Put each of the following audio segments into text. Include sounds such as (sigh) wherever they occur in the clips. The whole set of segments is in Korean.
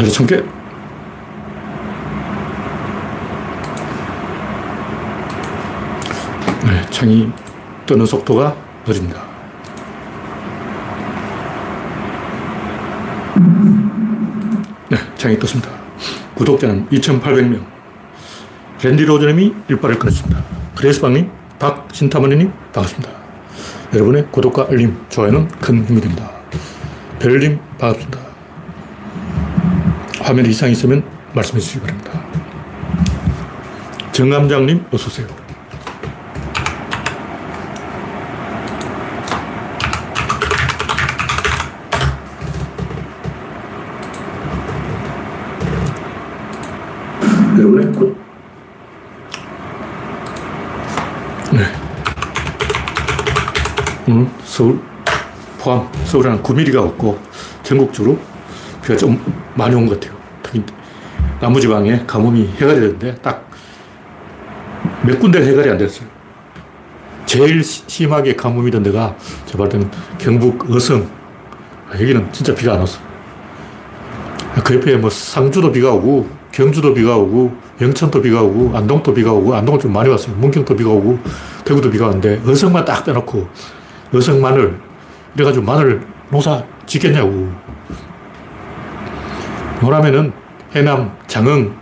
하늘에 천 개. 네, 창이 뜨는 속도가 느립니다. 네, 창이 떴습니다. 구독자는 2,800명. 랜디 로저님이 일발을 끊었습니다. 그레스방님, 박신타머니님, 반갑습니다. 여러분의 구독과 알림, 좋아요는 큰 힘이 됩니다. 별님, 반갑습니다. 화면 이상 있으면 말씀해 주시기 바랍니다. 정감장님, 어서오세요. 여러분의. 네. 오늘 서울 포함 서울에 한 9mm가 없고 전국적으로 비가 좀 많이 온 것 같아요. 특히 남부지방에 가뭄이 해결이 됐는데 딱 몇 군데가 해결이 안 됐어요. 제일 심하게 가뭄이 된 데가 제가 볼 때는 경북 어성. 아, 여기는 진짜 비가 안 왔어. 그 옆에 뭐 상주도 비가 오고 경주도 비가 오고 영천도 비가 오고 안동도 비가 오고 안동은 좀 많이 왔어요. 문경도 비가 오고 대구도 비가 왔는데 어성만 딱 빼놓고 어성 마늘 이래가지고 마늘 농사 짓겠냐고. 뭐라면은 해남, 장흥,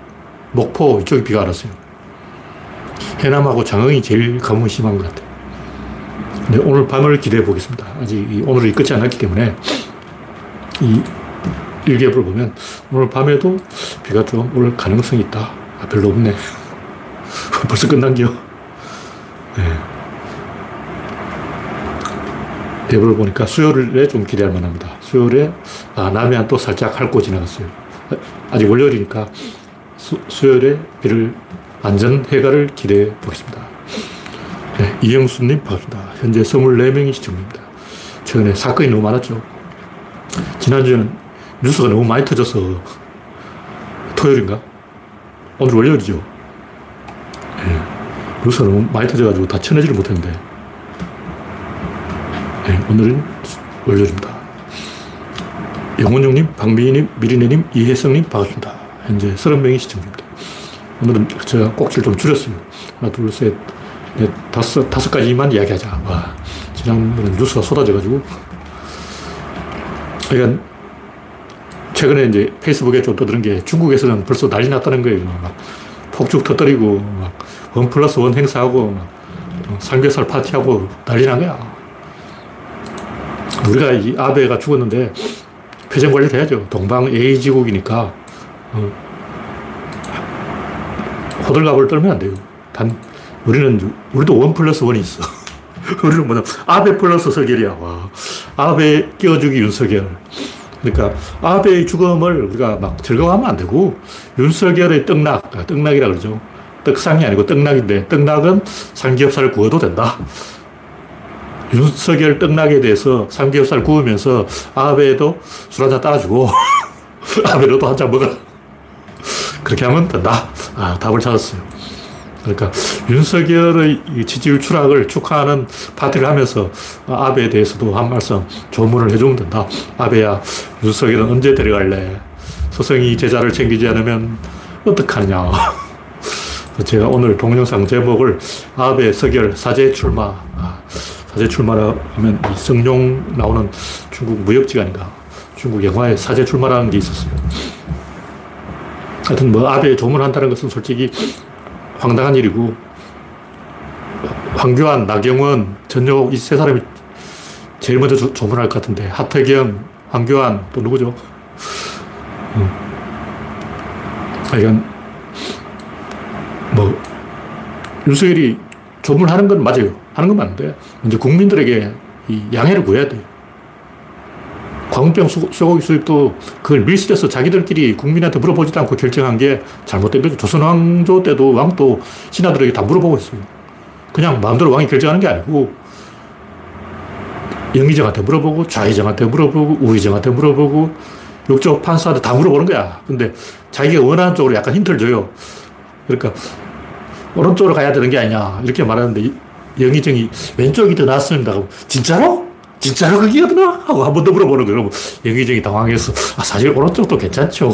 목포 이쪽에 비가 안 왔어요. 해남하고 장흥이 제일 가뭄이 심한 것 같아요. 근데 오늘 밤을 기대해 보겠습니다. 아직 오늘이 끝이 안 났기 때문에 이 일기예보를 보면 오늘 밤에도 비가 좀 올 가능성이 있다. 아, 별로 없네. (laughs) 벌써 끝난겨. 네. 예보를 보니까 수요일에 좀 기대할 만합니다. 수요일에 아, 남해안 또 살짝 핥고 지나갔어요. 아직 월요일이니까 수, 수요일에 비를 안전 해가를 기대해 보겠습니다. 네, 이영수님 반갑습니다. 현재 24명이 시청 중입니다. 최근에 사건이 너무 많았죠. 지난주에는 뉴스가 너무 많이 터져서 토요일인가? 오늘 월요일이죠. 네, 뉴스가 너무 많이 터져가지고 다 쳐내지를 못했는데 네, 오늘은 월요일입니다. 영원용님, 박미희님, 미리네님, 이혜성님 반갑습니다. 현재 30명이 시청 중입니다. 오늘은 제가 꼭지를 좀 줄였어요. 하나, 둘, 셋, 넷, 다섯, 다섯 가지만 이야기하자. 와, 지난번에 뉴스가 쏟아져가지고. 그러니까, 최근에 이제 페이스북에 좀 떠드는 게 중국에서는 벌써 난리 났다는 거예요. 막 폭죽 터뜨리고, 막원 플러스 원 행사하고, 막 삼겹살 파티하고 난리 난 거야. 우리가 이 아베가 죽었는데 표정 관리를 해야죠. 동방 A지국이니까. 어, 호들갑을 떨면 안 돼요. 단, 우리는, 우리도 원 플러스 원이 있어. (laughs) 우리는 뭐냐, 아베 플러스 서결이야. 와. 아베 끼워주기 윤석열. 그러니까 아베의 죽음을 우리가 막 즐거워하면 안 되고, 윤석열의 떡락, 아, 떡락이라 그러죠. 떡상이 아니고 떡락인데, 떡락은 삼겹살을 구워도 된다. 윤석열 떡락에 대해서 삼겹살 구우면서 아베도 술 한잔 따라주고, (laughs) 아베로도 한 잔 먹어라. 그렇게 하면 된다. 아, 답을 찾았어요. 그러니까 윤석열의 지지율 추락을 축하하는 파티를 하면서 아베에 대해서도 한 말씀 조문을 해주면 된다. 아베야, 윤석열은 언제 데려갈래? 서성이 제자를 챙기지 않으면 어떡하냐. (laughs) 제가 오늘 동영상 제목을 아베, 석열, 사제 출마. 아, 사제 출마라 하면 이 성룡 나오는 중국 무협지가 중국 영화에 사제 출마라는 게 있었어요. 하여튼 뭐 아베 조문한다는 것은 솔직히 황당한 일이고 황교안, 나경원, 전효 이세 사람이 제일 먼저 조, 조문할 것 같은데 하태경, 황교안 또 누구죠? 음. 하여간 뭐 윤석열이 조문하는 건 맞아요. 하는 건 맞는데 먼저 국민들에게 이 양해를 구해야 돼요. 광우병 쇠고기 수입도 그걸 밀실에서 자기들끼리 국민한테 물어보지도 않고 결정한 게 잘못된 거죠. 조선 왕조 때도 왕도 신하들에게 다 물어보고 있어요. 그냥 마음대로 왕이 결정하는 게 아니고 영의정한테 물어보고 좌의정한테 물어보고 우의정한테 물어보고 육조 판사한테 다 물어보는 거야. 근데 자기가 원하는 쪽으로 약간 힌트를 줘요. 그러니까 오른쪽으로 가야 되는 게 아니냐 이렇게 말하는데 영의정이 왼쪽이 더 낫습니다. 진짜로? 진짜로 그게 어떠나? 하고 한 번 더 물어보는 거예요. 영의정이 당황해서, 아, 사실 오른쪽도 괜찮죠.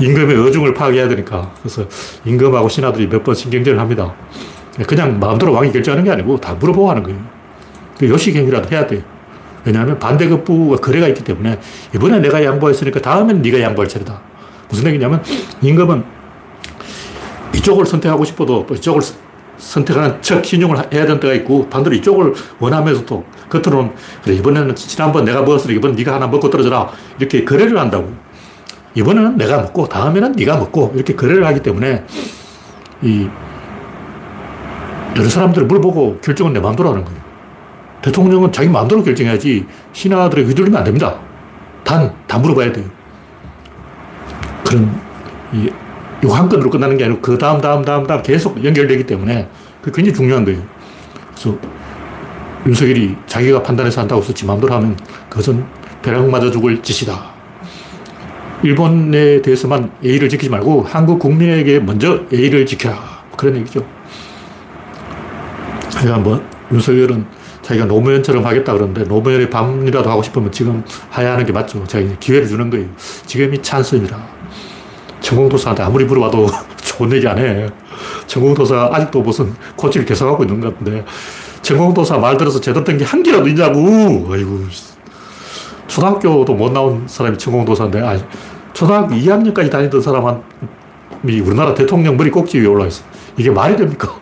임금의 어중을 파악해야 되니까. 그래서 임금하고 신하들이 몇 번 신경전을 합니다. 그냥 마음대로 왕이 결정하는 게 아니고 다 물어보고 하는 거예요. 그 요식행위라도 해야 돼요. 왜냐하면 반대급부가 거래가 있기 때문에 이번에 내가 양보했으니까 다음에는 네가 양보할 차례다. 무슨 얘기냐면 임금은 이쪽을 선택하고 싶어도 이쪽을 선택하는 척 신용을 해야 되는 때가 있고 반대로 이쪽을 원하면서도 겉으로는 그래 이번에는 지난번 내가 먹었으니 이번 네가 하나 먹고 떨어져라 이렇게 거래를 한다고 이번에는 내가 먹고 다음에는 네가 먹고 이렇게 거래를 하기 때문에 이 여러 사람들을 물어보고 결정은 내 마음대로 하는 거예요. 대통령은 자기 마음대로 결정해야지 신하들에 휘둘리면 안 됩니다. 단, 다 물어봐야 돼요. 그런, 이, 이거 한 건으로 끝나는 게 아니고 그 다음, 다음, 다음, 다음 계속 연결되기 때문에 그게 굉장히 중요한 거예요. 그래서 윤석열이 자기가 판단해서 한다고 해서 지 마음대로 하면 그것은 벼락 맞아 죽을 짓이다. 일본에 대해서만 예의를 지키지 말고 한국 국민에게 먼저 예의를 지켜라. 그런 얘기죠. 그러니까 뭐 윤석열은 자기가 노무현처럼 하겠다 그러는데 노무현의 밤이라도 하고 싶으면 지금 하야 하는 게 맞죠. 이제 기회를 주는 거예요. 지금이 찬스입니다. 전공도사한테 아무리 물어봐도 (laughs) 좋은 얘기 안 해. 전공도사 아직도 무슨 코치를 계속하고 있는 것 같은데 전공도사 말 들어서 제대로 된 게 한 개라도 있냐고. 아이고. 초등학교도 못 나온 사람이 전공도사인데 아, 초등학교 2학년까지 다니던 사람이 우리나라 대통령 머리 꼭지 위에 올라 있어. 이게 말이 됩니까?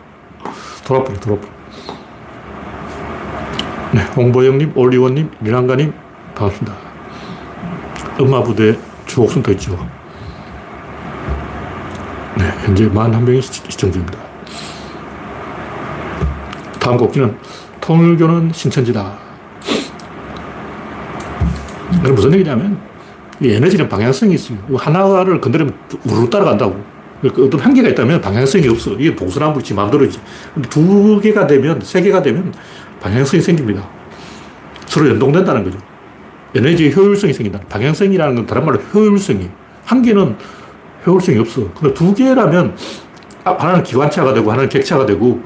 돌아버려, 돌아버려. 네, 홍보영님, 올리원님, 미랑가님, 반갑습니다. 음마부대 주옥순 더 있죠. 네, 현재 41명이 시청 중입니다. 다음 곡기는 통일교는 신천지다. 이게 무슨 얘기냐면, 이 에너지는 방향성이 있어요. 하나를 건드리면 우르르 따라간다고. 그러니까 어떤 한계가 있다면 방향성이 없어. 이게 봉선화물이 지 마음대로지. 두 개가 되면, 세 개가 되면 방향성이 생깁니다. 서로 연동된다는 거죠. 에너지 효율성이 생긴다. 방향성이라는 건 다른 말로 효율성이. 한 개는 효율성이 없어. 근데 두 개라면 아, 하나는 기관차가 되고 하나는 객차가 되고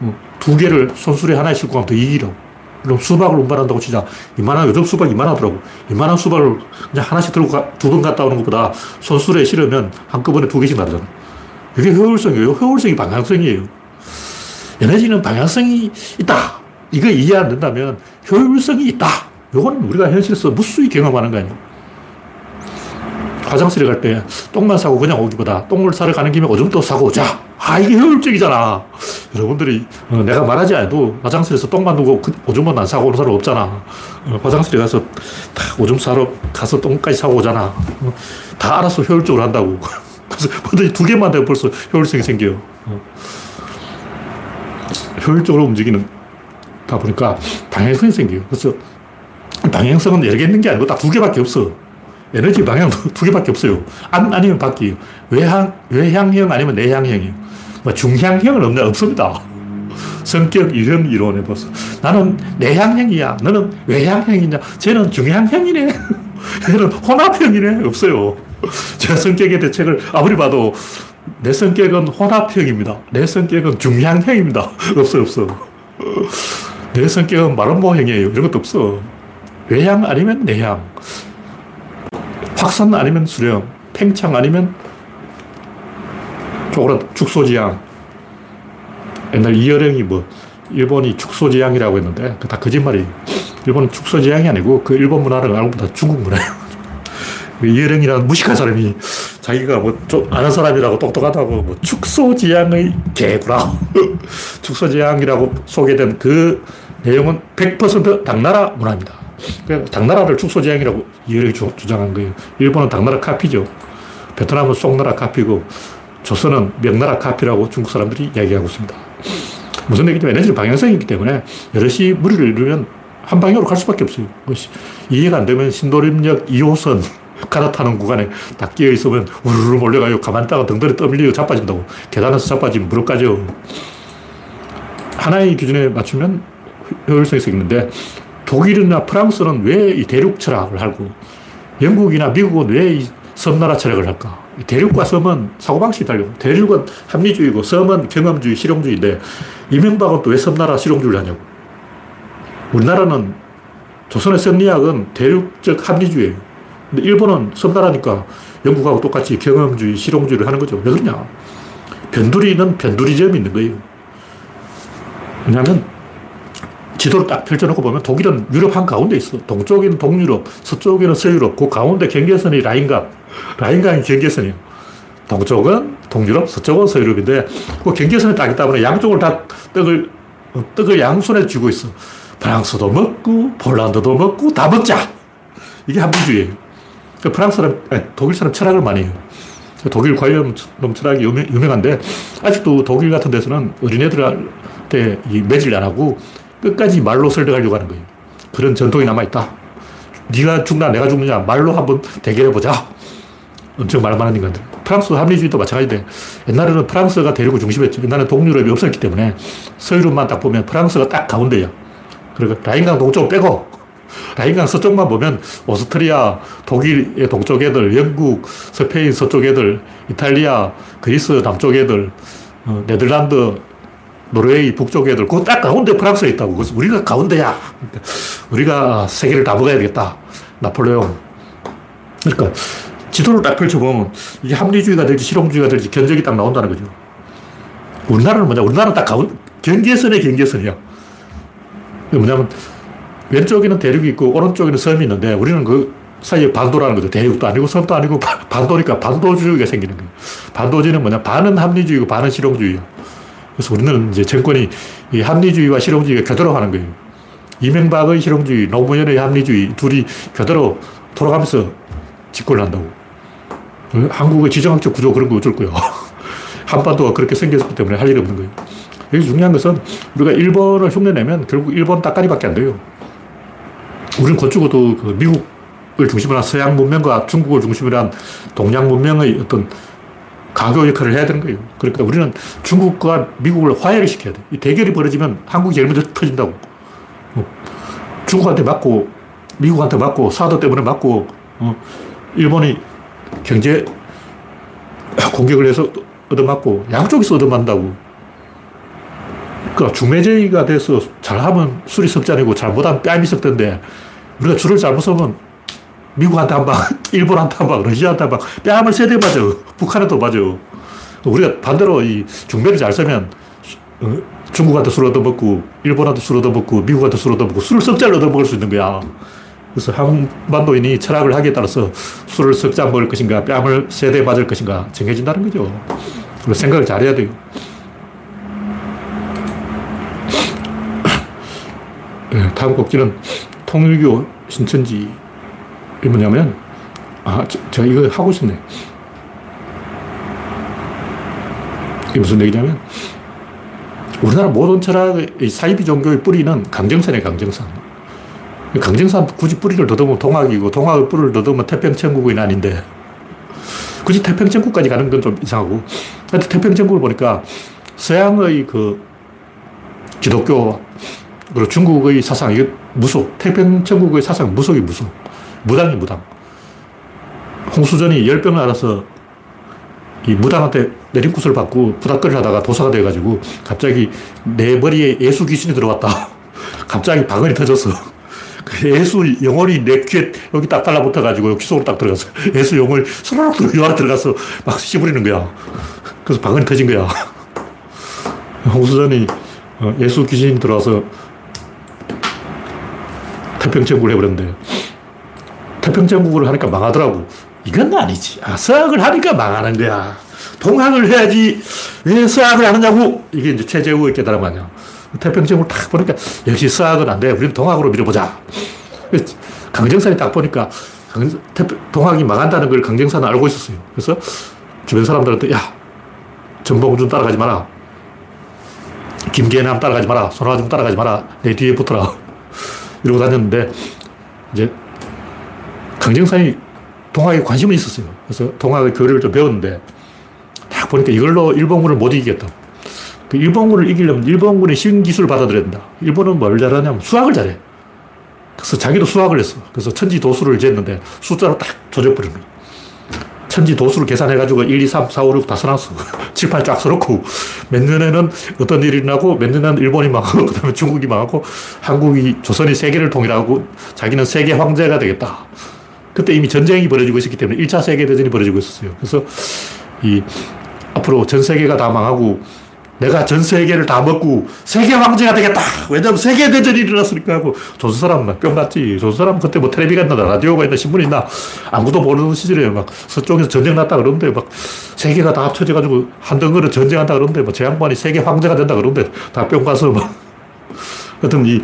어, 두 개를 손수레 하나에 싣고 가면 더 이기라고. 그럼 수박을 운반한다고 치자. 이만한, 요즘 수박 이만하더라고. 이만한 수박을 그냥 하나씩 들고 두 번 갔다 오는 것보다 손수레에 실으면 한꺼번에 두 개씩 나르잖아. 이게 효율성이에요. 효율성이 방향성이에요. 에너지는 방향성이 있다. 이거 이해 안 된다면 효율성이 있다. 이건 우리가 현실에서 무수히 경험하는 거 아니에요. 화장실에 갈 때 똥만 사고 그냥 오기보다 똥을 사러 가는 김에 오줌도 사고 오자. 아, 이게 효율적이잖아. 여러분들이 어, 내가 말하지 않아도 화장실에서 똥만 두고 그 오줌만 안 사고 오는 사람 없잖아. 어, 화장실에 가서 다 오줌 사러 가서 똥까지 사고 오잖아. 어, 다 알아서 효율적으로 한다고. (laughs) 그래서 두 개만 되면 벌써 효율성이 생겨요. 효율적으로 움직이는 다 보니까 방향성이 생겨요. 그래서 방향성은 여러 개 있는 게 아니고 딱 두 개밖에 없어. 에너지 방향 (laughs) 두 개밖에 없어요. 안, 아니면 바뀌요. 외향, 외향형 아니면 내향형이요. 뭐 중향형은 없냐? 없습니다. (laughs) 성격 이런 이론에 벌써. 나는 내향형이야. 너는 외향형이냐? 쟤는 중향형이네. (laughs) 얘는 혼합형이네. 없어요. 제가 성격의 대책을 아무리 봐도 내 성격은 혼합형입니다. 내 성격은 중향형입니다. 없어, 없어. 내 성격은 마름모형이에요. 이런 것도 없어. 외향 아니면 내향. 확산 아니면 수령. 팽창 아니면 쪼그라 축소지향. 옛날 이여령이 뭐, 일본이 축소지향이라고 했는데, 다 거짓말이에요. 일본은 축소지향이 아니고, 그 일본 문화를 알고 보다 중국 문화예요. (laughs) 그 이여령이라는 무식한 사람이 자기가 뭐 좀 아는 사람이라고 똑똑하다고 뭐 축소지향의 개구라. (laughs) 축소지향이라고 소개된 그 내용은 100% 당나라 문화입니다. 당나라를 축소지향이라고 이여령이 주장한 거예요. 일본은 당나라 카피죠. 베트남은 송나라 카피고 조선은 명나라 카피라고 중국 사람들이 이야기하고 있습니다. 무슨 얘기냐면 에너지 방향성이 있기 때문에 여럿이 무리를 이루면 한 방향으로 갈 수밖에 없어요. 이해가 안 되면 신도림역 2호선 (laughs) 갈아타는 구간에 딱 끼어 있으면 우르르 몰려가요. 가만 있다가 등들이 떠밀리고 자빠진다고. 계단에서 자빠지면 무릎 까죠. 하나의 기준에 맞추면 효율성이 있는데 독일이나 프랑스는 왜 이 대륙 철학을 하고 영국이나 미국은 왜 이 섬나라 철학을 할까? 대륙과 섬은 사고방식이 달려. 대륙은 합리주의고 섬은 경험주의, 실용주의인데 이명박은 또 왜 섬나라 실용주의를 하냐고. 우리나라는 조선의 성리학은 대륙적 합리주의예요. 근데 일본은 섬나라니까 영국하고 똑같이 경험주의, 실용주의를 하는 거죠. 왜 그러냐? 변두리는 변두리점이 있는 거예요. 왜냐하면 지도를 딱 펼쳐놓고 보면 독일은 유럽 한 가운데 있어. 동쪽에는 동유럽, 서쪽에는 서유럽, 그 가운데 경계선이 라인강. 라인강이 경계선이에요. 동쪽은 동유럽, 서쪽은 서유럽인데 그 경계선이 딱 있다 보니 양쪽을 다 떡을, 떡을 양손에 쥐고 있어. 프랑스도 먹고, 폴란드도 먹고, 다 먹자! 이게 한민주의예요. 그 프랑스 사람, 아니, 독일 사람 철학을 많이 해요. 독일 관련 놈 철학이 유명, 유명한데 아직도 독일 같은 데서는 어린애들한테 이 매질 안 하고 끝까지 말로 설득하려고 하는 거예요. 그런 전통이 남아있다. 네가 죽나 내가 죽느냐 말로 한번 대결해보자. 엄청 말 많은 인간들. 프랑스 합리주의도 마찬가지인데 옛날에는 프랑스가 대륙을 중심했죠. 옛날에 동유럽이 없었기 때문에 서유럽만 딱 보면 프랑스가 딱 가운데야. 그러니까 라인강 동쪽 빼고 라인강 서쪽만 보면 오스트리아, 독일의 동쪽 애들, 영국, 스페인 서쪽 애들, 이탈리아, 그리스 남쪽 애들, 어, 네덜란드, 노르웨이 북쪽 애들, 그거 딱 가운데 프랑스에 있다고. 그래서 우리가 가운데야. 우리가 세계를 다 먹어야 되겠다. 나폴레옹. 그러니까 지도를 딱 펼쳐보면 이게 합리주의가 될지 실용주의가 될지 견적이 딱 나온다는 거죠. 우리나라는 뭐냐? 우리나라는 딱 가운, 경계선의 경계선이야. 뭐냐면 왼쪽에는 대륙이 있고 오른쪽에는 섬이 있는데 우리는 그 사이에 반도라는 거죠. 대륙도 아니고 섬도 아니고 (laughs) 반도니까 반도주의가 생기는 거예요. 반도주의는 뭐냐? 반은 합리주의고 반은 실용주의예요. 그래서 우리는 이제 정권이 이 합리주의와 실용주의가 겨들어가는 거예요. 이명박의 실용주의, 노무현의 합리주의 둘이 겨들어 돌아가면서 집권을 한다고. 한국의 지정학적 구조 그런 거 어쩔 거예요. (laughs) 한반도가 그렇게 생겼기 때문에 할 일이 없는 거예요. 여기 중요한 것은 우리가 일본을 흉내내면 결국 일본 따까리밖에 안 돼요. 우리는 곧 죽어도 그 미국을 중심으로 한 서양 문명과 중국을 중심으로 한 동양 문명의 어떤 강교 역할을 해야 되는 거예요. 그러니까 우리는 중국과 미국을 화해를 시켜야 돼. 이 대결이 벌어지면 한국이 제일 먼저 터진다고. 어, 중국한테 맞고, 미국한테 맞고, 사도 때문에 맞고, 어, 일본이 경제 공격을 해서 얻어맞고, 양쪽에서 얻어맞는다고. 그러니까 중매제의가 돼서 잘하면 술이 석잔이고 잘못하면 뺨이 석던데 우리가 줄을 잘못 서면 미국한테 한 방, (laughs) 일본한테 한 방, 러시아한테 한 방, 뺨을 세대 맞아. 북한에도 맞아. 우리가 반대로 이 중매를 잘 쓰면 어? 중국한테 술 얻어먹고, 일본한테 술 얻어먹고, 미국한테 술 얻어먹고, 술을 석잔 얻어먹을 수 있는 거야. 그래서 한반도인이 철학을 하기에 따라서 술을 석잔 먹을 것인가, 뺨을 세대 맞을 것인가 정해진다는 거죠. 그래서 생각을 잘해야 돼요. 네, 다음 곡지는 통일교 신천지. 이 뭐냐면, 아, 저, 제가 이거 하고 싶네. 이게 무슨 얘기냐면, 우리나라 모든 철학의 사이비 종교의 뿌리는 강정산이에요, 강정산. 강정산 굳이 뿌리를 더듬으면 동학이고, 동학의 뿌리를 더듬으면 태평천국이 아닌데, 굳이 태평천국까지 가는 건 좀 이상하고, 하여튼 태평천국을 보니까 서양의 그 기독교 그리고 중국의 사상, 이게 무속. 태평천국의 사상, 무속이 무속. 무당이 무당. 홍수전이 열병을 알아서 이 무당한테 내림굿을 받고 부닥거리를 하다가 도사가 돼가지고 갑자기 내 머리에 예수 귀신이 들어왔다. (laughs) 갑자기 방언이 터졌어. 그 예수 영혼이 내 귀에 여기 딱 달라붙어가지고 귀 속으로 딱 들어갔어. (laughs) 예수 영혼이 스르륵 들어, 요 안에 들어가서 막 씹으리는 거야. 그래서 방언이 터진 거야. (laughs) 홍수전이 어, 예수 귀신이 들어와서 태평천국을 해버렸는데 태평천국을 하니까 망하더라고. 이건 아니지. 아, 서학을 하니까 망하는 거야. 동학을 해야지 왜 서학을 하느냐고. 이게 이제 최재우의 깨달음 아니야. 태평천국을 딱 보니까 역시 서학은 안 돼. 우리는 동학으로 밀어보자. 강정산이 딱 보니까 동학이 망한다는 걸 강정산은 알고 있었어요. 그래서 주변 사람들한테 야 전봉준 따라가지 마라. 김계남 따라가지 마라. 손화중 따라가지 마라. 내 뒤에 붙어라. (laughs) 이러고 다녔는데 이제 강정산이 동학에 관심은 있었어요. 그래서 동학의 교리를 좀 배웠는데 딱 보니까 이걸로 일본군을 못 이기겠다. 그 일본군을 이기려면 일본군의 신기술을 받아들여야 된다. 일본은 뭘 잘하냐면 수학을 잘해. 그래서 자기도 수학을 했어. 그래서 천지 도수를 쟀는데 숫자로 딱 조져버린 거야. 천지 도수를 계산해가지고 1, 2, 3, 4, 5, 6 다 써놨어. (laughs) 7, 8 쫙 써놓고 몇 년에는 어떤 일이 나고 몇 년에는 일본이 망하고 그 다음에 중국이 망하고 한국이 조선이 세계를 통일하고 자기는 세계 황제가 되겠다. 그때 이미 전쟁이 벌어지고 있었기 때문에 1차 세계대전이 벌어지고 있었어요. 그래서 이 앞으로 전 세계가 다 망하고 내가 전 세계를 다 먹고 세계 황제가 되겠다. 왜냐면 세계 대전이 일어났으니까 하고 조선 사람은 뿅 났지. 조선 사람은 그때 뭐 텔레비가 있나 라디오가 있나 신문이 있나 아무도 모르는 시절에 막 서쪽에서 전쟁 났다 그러는데 막 세계가 다 합쳐져 가지고 한 덩어리 전쟁한다 그러는데 뭐제 양반이 세계 황제가 된다 그러는데 다 뿅 가서 막 하여튼 이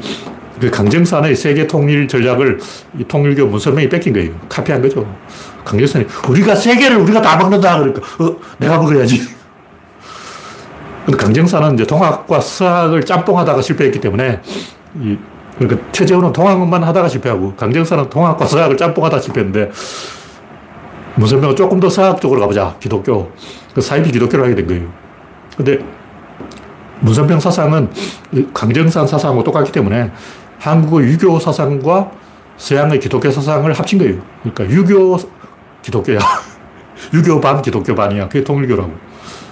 그 강정산의 세계 통일 전략을 이 통일교 문선명이 뺏긴 거예요. 카피한 거죠. 강정산이 우리가 세계를 우리가 다 먹는다 그러니까 어, 내가 먹어야지. 근데 강정사는 이제 동학과 수학을 짬뽕하다가 실패했기 때문에 이 그러니까 최재훈은 동학만 하다가 실패하고 강정사는 동학과 수학을 짬뽕하다가 실패했는데 문선명은 조금 더 수학 쪽으로 가보자. 기독교. 그 사이비 기독교를 하게 된 거예요. 근데 문선명 사상은 강정산 사상하고 똑같기 때문에 한국의 유교 사상과 서양의 기독교 사상을 합친 거예요. 그러니까 유교 기독교야. (laughs) 유교 반 기독교 반이야. 그게 통일교라고.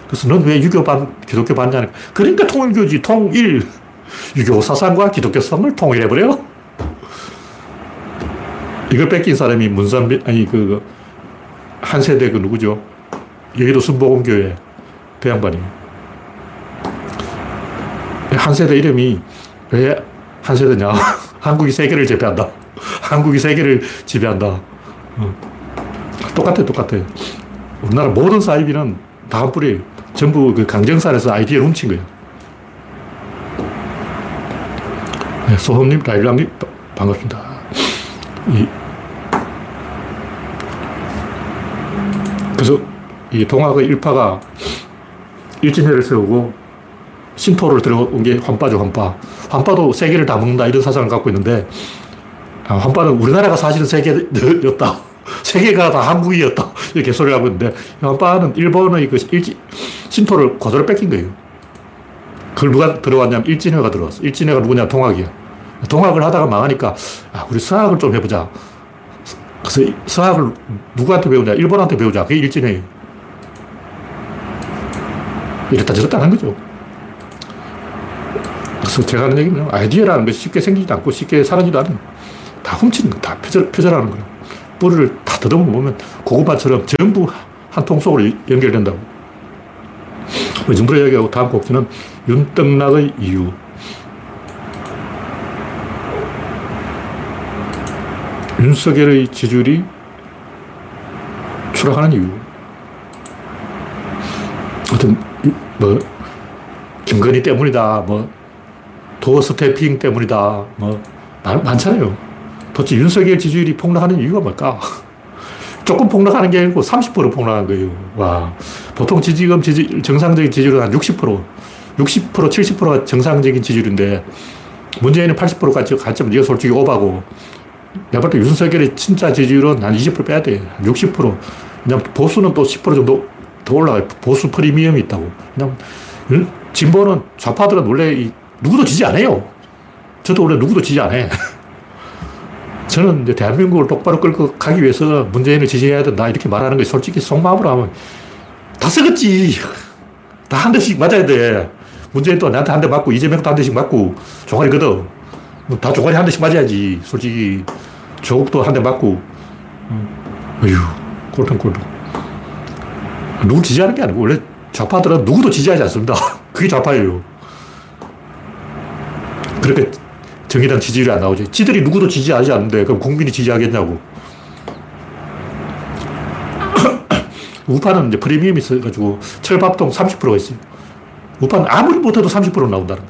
그래서 넌 왜 유교 반, 기독교 반이냐. 그러니까 통일교지, 통일. 유교 사상과 기독교 사상을 통일해버려. 이걸 뺏긴 사람이 문선비, 아니, 그, 한 세대 그 누구죠? 여기도 순복음교회 그 양반이. 한 세대 이름이 왜 한 세대냐? (laughs) 한국이 세계를 지배한다. 한국이 세계를 지배한다. 어. 똑같아, 똑같아. 우리나라 모든 사이비는 다한 뿌리예요. 전부 그 강정산에서 아이디어를 훔친 거예요. 네, 소hom님, 라일랑님, 반갑습니다. 이, 그래서 이 동학의 일파가 일진회를 세우고 신토를 들어온 게 환빠죠, 환빠. 환빠도 세계를 다 먹는다 이런 사상을 갖고 있는데 아, 환빠는 우리나라가 사실은 세계였다. (laughs) 세계가 다 한국이었다. 이렇게 소리를 하고 있는데 환빠는 일본의 그 일지, 신토를 고도로 뺏긴 거예요. 그걸 누가 들어왔냐면 일진회가 들어왔어. 일진회가 누구냐? 동학이야. 동학을 하다가 망하니까, 아, 우리 서학을 좀 해보자. 그래서 서학을 누구한테 배우냐? 일본한테 배우자. 그게 일진회예요. 이랬다 저랬다 하는 거죠. 그래서 제가 하는 얘기는 아이디어라는 것이 쉽게 생기지도 않고 쉽게 사라지도 않아요. 다 훔치는 거, 다 표절, 표절하는 거예요. 뿔을 다 더듬어 보면 고구마처럼 전부 한 통 속으로 연결된다고. 이 정도로 이야기하고 다음 곡지는 윤떡락의 이유. 윤석열의 지지율이 추락하는 이유. 어떤, 뭐, 김건희 때문이다, 뭐, 도어 스태핑 때문이다, 뭐, 많, 잖아요 도대체 윤석열 지지율이 폭락하는 이유가 뭘까? (laughs) 조금 폭락하는 게 아니고 30% 폭락한 거예요. 와. 보통 지지금 지지, 정상적인 지지율은 한 60%, 60%, 70%가 정상적인 지지율인데 문재인은 80%까지 가점 네가 솔직히 오바고 내가 볼때 윤석열의 진짜 지지율은 한 20% 빼야 돼. 60%. 그냥 보수는 또 10% 정도 더 올라가요. 보수 프리미엄이 있다고. 그냥 진보는 좌파들은 원래 누구도 지지 안 해요. 저도 원래 누구도 지지 안 해. (laughs) 저는 이제 대한민국을 똑바로 끌고 가기 위해서 문재인을 지지해야 된다. 이렇게 말하는 게 솔직히 속마음으로 하면 다 썩었지. 다 한 대씩 맞아야 돼. 문재인 또 나한테 한 대 맞고, 이재명도 한 대씩 맞고, 종아리 거든. 다 종아리 한 대씩 맞아야지. 솔직히. 조국도 한 대 맞고. 어휴, 꼴통 꼴통. 누구 지지하는 게 아니고, 원래 좌파들은 누구도 지지하지 않습니다. (laughs) 그게 좌파예요. 그렇게 정의당 지지율이 안 나오지. 지들이 누구도 지지하지 않는데, 그럼 국민이 지지하겠냐고. (coughs) 우파는 이제 프리미엄이 있어가지고 철밥동 30%가 있어요. 우파는 아무리 못해도 30% 나온다는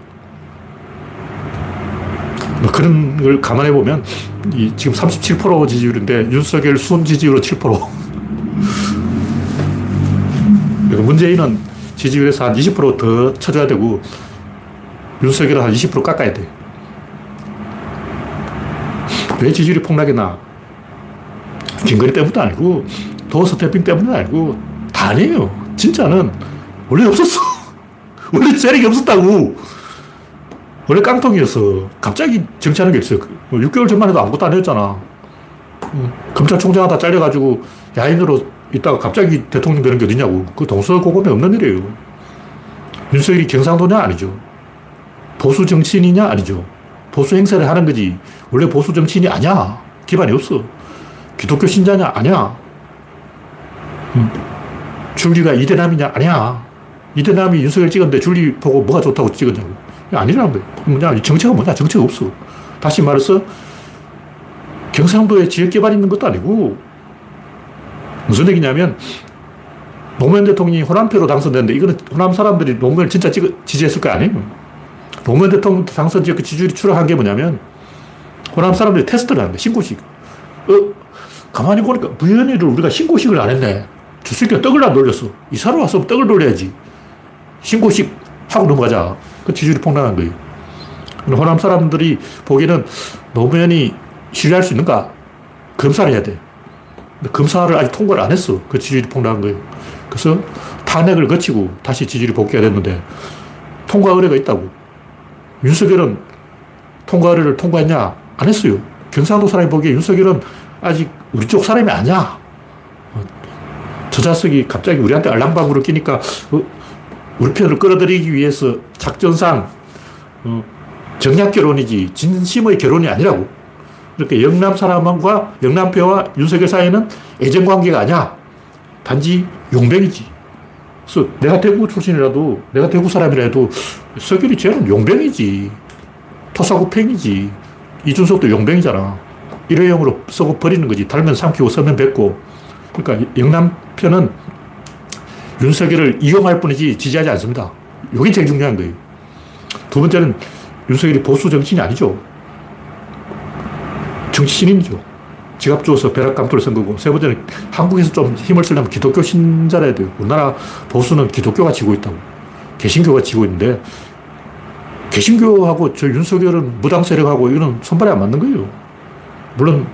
뭐 그런 걸 감안해 보면 이 지금 37% 지지율인데 윤석열 순 지지율은 7%. (laughs) 그러니까 문재인은 지지율에서 한 20%더 쳐줘야 되고 윤석열은 한 20% 깎아야 돼. 왜 지지율이 폭락했나? 김건희 때문도 아니고 도어 스태핑 때문은 아니고 다 아니에요. 진짜는 원래 없었어. (laughs) 원래 세력이 없었다고. 원래 깡통이었어. 갑자기 정치하는 게 있어요. 6개월 뭐 전만 해도 아무것도 안 했잖아. 검찰총장 하다 잘려가지고 야인으로 있다가 갑자기 대통령 되는 게 어디냐고. 그 동서고금에 없는 일이에요. 윤석열이 경상도냐? 아니죠. 보수 정치인이냐? 아니죠. 보수 행사를 하는 거지. 원래 보수 정치인이 아니야. 기반이 없어. 기독교 신자냐? 아니야. 음. 줄리가 이대남이냐? 아니야. 이대남이 윤석열 찍었는데 줄리 보고 뭐가 좋다고 찍었냐고. 아니라는 거예요. 뭐냐? 정체가 뭐냐? 정체가 없어. 다시 말해서 경상도에 지역 개발 있는 것도 아니고 무슨 얘기냐면 노무현 대통령이 호남표로 당선됐는데 이거는 호남 사람들이 노무현을 진짜 찍, 지지했을 거 아니에요. 노무현 대통령 당선 지역 그 지지율이 추락한 게 뭐냐면 호남 사람들이 테스트를 하는 거예요. 신고식. 어, 가만히 보니까 무현이를 우리가 신고식을 안 했네. 주식이 떡을 안 돌렸어. 이사로 와서 떡을 돌려야지. 신고식 하고 넘어가자. 그 지지율이 폭락한 거예요. 호남 사람들이 보기에는 노무현이 신뢰할 수 있는가? 검사를 해야 돼. 검사를 아직 통과를 안 했어. 그 지지율이 폭락한 거예요. 그래서 탄핵을 거치고 다시 지지율이 복귀가 됐는데 통과 의뢰가 있다고. 윤석열은 통과 의뢰를 통과했냐? 안 했어요. 경상도 사람이 보기에 윤석열은 아직 우리 쪽 사람이 아니야. 저 자석이 갑자기 우리한테 알랑방구를 끼니까 어, 우리 편을 끌어들이기 위해서 작전상 어, 정략 결혼이지 진심의 결혼이 아니라고. 이렇게 영남 사람과 영남표와 윤석열 사이는 애정 관계가 아니야. 단지 용병이지. 그래서 내가 대구 출신이라도, 내가 대구 사람이라도 석열이 쟤는 용병이지. 토사구팽이지. 이준석도 용병이잖아. 일회용으로 썩어 버리는 거지. 달면 삼키고 서면 뱉고. 그러니까 영남편은 윤석열을 이용할 뿐이지 지지하지 않습니다. 이게 제일 중요한 거예요. 두 번째는 윤석열이 보수 정신이 아니죠. 정치 신인이죠. 지갑 주어서 벼락 감투를 쓴 거고. 세 번째는 한국에서 좀 힘을 쓰려면 기독교 신자라야 돼요. 우리나라 보수는 기독교가 지고 있다고. 개신교가 지고 있는데, 개신교하고 저 윤석열은 무당 세력하고 이거는 손발이 안 맞는 거예요. 물론,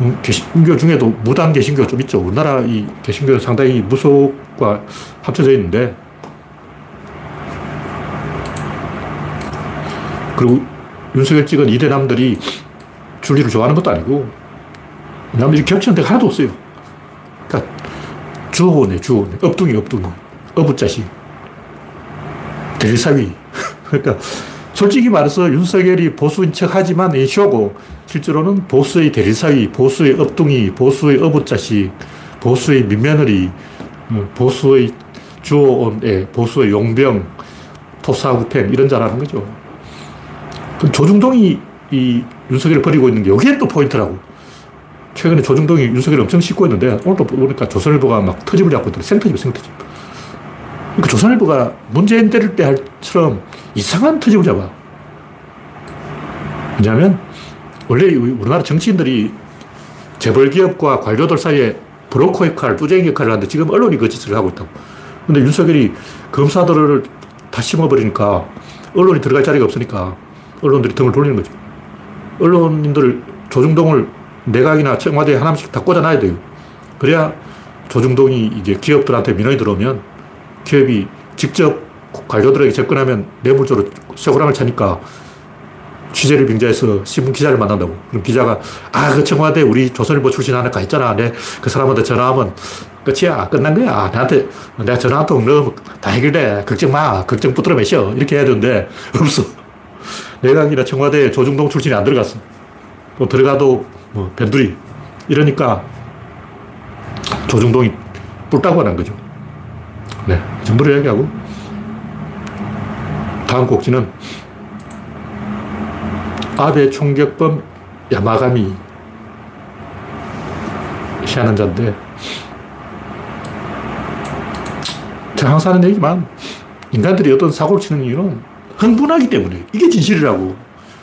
음, 개신교 중에도 무당 개신교가 좀 있죠. 우리나라 이 개신교는 상당히 무속과 합쳐져 있는데, 그리고 윤석열 찍은 이대남들이 줄리를 좋아하는 것도 아니고, 왜냐하면 이 겹치는 데가 하나도 없어요. 그러니까 주어네, 주어네. 업둥이, 업둥이. 어부자식. 대리사위. (laughs) 그러니까 솔직히 말해서 윤석열이 보수인 척 하지만 이 쇼고 실제로는 보수의 대리사위, 보수의 업둥이, 보수의 어부자식, 보수의 민며느리, 어, 보수의 주어온 애, 보수의 용병, 토사구팽 이런 자라는 거죠. 조중동이 이 윤석열을 버리고 있는 게 여기에 또 포인트라고. 최근에 조중동이 윤석열을 엄청 씻고 있는데 오늘도 보니까 조선일보가 막 터집을 잡고 있더라. 생터집, 생터집. 그러니까 조선일보가 문재인 때릴 때처럼 이상한 터집을 잡아. 왜냐하면 원래 우리나라 정치인들이 재벌 기업과 관료들 사이에 브로커 역할, 뚜쟁이 역할을 하는데 지금 언론이 그 짓을 하고 있다고. 근데 윤석열이 검사들을 다 심어버리니까 언론이 들어갈 자리가 없으니까 언론들이 등을 돌리는 거죠. 언론인들 조중동을 내각이나 청와대에 하나씩 다 꽂아놔야 돼요. 그래야 조중동이 이제 기업들한테 민원이 들어오면 기업이 직접 관료들에게 접근하면 뇌물적으로 쇠고랑을 차니까 취재를 빙자해서 신문 기자를 만난다고. 그럼 기자가, 아, 그 청와대 우리 조선일보 출신 하나 가 있잖아. 내 그 사람한테 전화하면 끝이야. 끝난 거야. 나한테, 내가 전화 한 통 넣으면 다 해결돼. 걱정 마. 걱정 붙들어 매셔. 이렇게 해야 되는데, 없어. 내각이나 청와대 조중동 출신이 안 들어갔어. 또 들어가도 뭐 변두리. 이러니까 조중동이 뿔따고 하는 거죠. 네. 정부를 이야기하고 다음 곡지는 아베 총격범 야마가미 희한한 자인데 제가 항상 하는 얘기만 인간들이 어떤 사고를 치는 이유는 흥분하기 때문에 이게 진실이라고